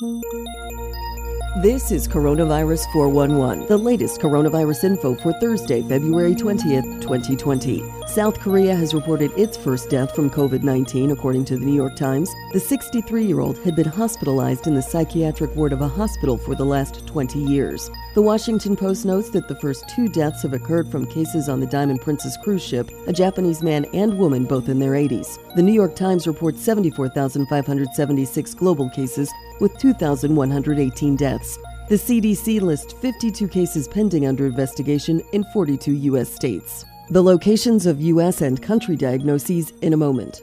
Thank you. This is Coronavirus 411, the latest coronavirus info for Thursday, February 20th, 2020. South Korea has reported its first death from COVID 19, according to the New York Times. The 63 year old had been hospitalized in the psychiatric ward of a hospital for the last 20 years. The Washington Post notes that the first two deaths have occurred from cases on the Diamond Princess cruise ship, a Japanese man and woman, both in their 80s. The New York Times reports 74,576 global cases with 2,118 deaths. The CDC lists 52 cases pending under investigation in 42 U.S. states. The locations of U.S. and country diagnoses in a moment.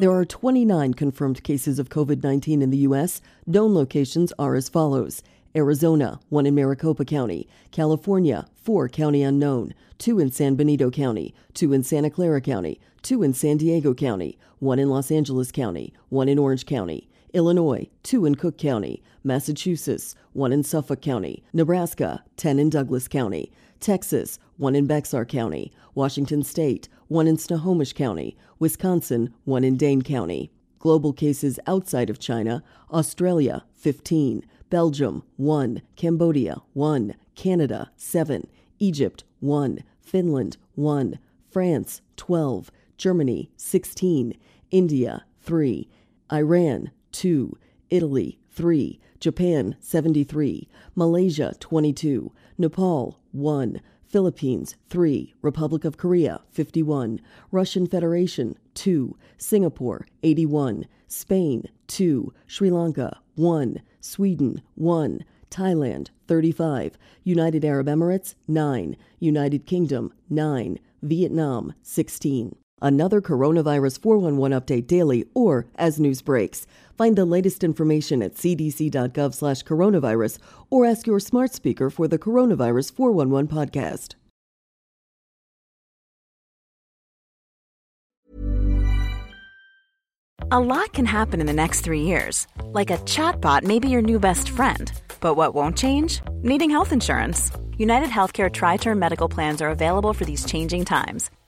There are 29 confirmed cases of COVID 19 in the U.S. Known locations are as follows Arizona, one in Maricopa County, California, four county unknown, two in San Benito County, two in Santa Clara County, two in San Diego County, one in Los Angeles County, one in Orange County. Illinois, two in Cook County, Massachusetts, one in Suffolk County, Nebraska, 10 in Douglas County, Texas, one in Bexar County, Washington State, one in Snohomish County, Wisconsin, one in Dane County. Global cases outside of China Australia, 15, Belgium, 1, Cambodia, 1, Canada, 7, Egypt, 1, Finland, 1, France, 12, Germany, 16, India, 3, Iran, 2, Italy 3, Japan 73, Malaysia 22, Nepal 1, Philippines 3, Republic of Korea 51, Russian Federation 2, Singapore 81, Spain 2, Sri Lanka 1, Sweden 1, Thailand 35, United Arab Emirates 9, United Kingdom 9, Vietnam 16. Another Coronavirus 411 update daily or as news breaks. Find the latest information at cdc.gov slash coronavirus or ask your smart speaker for the Coronavirus 411 podcast. A lot can happen in the next three years. Like a chatbot may be your new best friend. But what won't change? Needing health insurance. United Healthcare Tri Term Medical Plans are available for these changing times